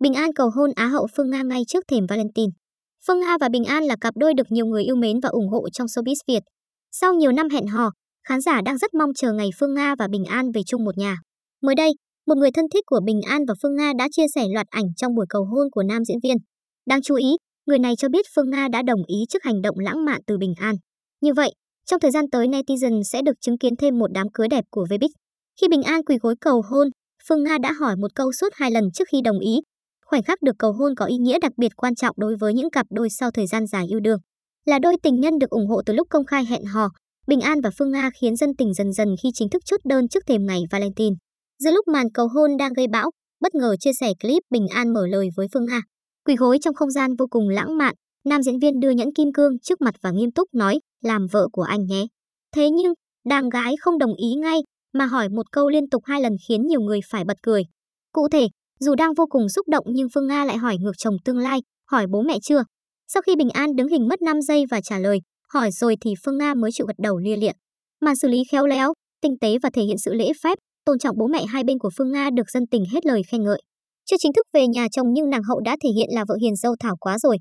Bình An cầu hôn Á hậu Phương Nga ngay trước thềm Valentine. Phương Nga và Bình An là cặp đôi được nhiều người yêu mến và ủng hộ trong showbiz Việt. Sau nhiều năm hẹn hò, khán giả đang rất mong chờ ngày Phương Nga và Bình An về chung một nhà. Mới đây, một người thân thiết của Bình An và Phương Nga đã chia sẻ loạt ảnh trong buổi cầu hôn của nam diễn viên. Đáng chú ý, người này cho biết Phương Nga đã đồng ý trước hành động lãng mạn từ Bình An. Như vậy, trong thời gian tới netizen sẽ được chứng kiến thêm một đám cưới đẹp của Vbiz. Khi Bình An quỳ gối cầu hôn, Phương Nga đã hỏi một câu suốt hai lần trước khi đồng ý. Khoảnh khắc được cầu hôn có ý nghĩa đặc biệt quan trọng đối với những cặp đôi sau thời gian dài yêu đương. Là đôi tình nhân được ủng hộ từ lúc công khai hẹn hò, Bình An và Phương Nga khiến dân tình dần dần khi chính thức chốt đơn trước thềm ngày Valentine. Giữa lúc màn cầu hôn đang gây bão, bất ngờ chia sẻ clip Bình An mở lời với Phương Nga. Quỳ gối trong không gian vô cùng lãng mạn, nam diễn viên đưa nhẫn kim cương trước mặt và nghiêm túc nói, làm vợ của anh nhé. Thế nhưng, đàn gái không đồng ý ngay, mà hỏi một câu liên tục hai lần khiến nhiều người phải bật cười. Cụ thể, dù đang vô cùng xúc động nhưng Phương Nga lại hỏi ngược chồng tương lai, hỏi bố mẹ chưa. Sau khi Bình An đứng hình mất 5 giây và trả lời, hỏi rồi thì Phương Nga mới chịu gật đầu lia lịa. Màn xử lý khéo léo, tinh tế và thể hiện sự lễ phép, tôn trọng bố mẹ hai bên của Phương Nga được dân tình hết lời khen ngợi. Chưa chính thức về nhà chồng nhưng nàng hậu đã thể hiện là vợ hiền dâu thảo quá rồi.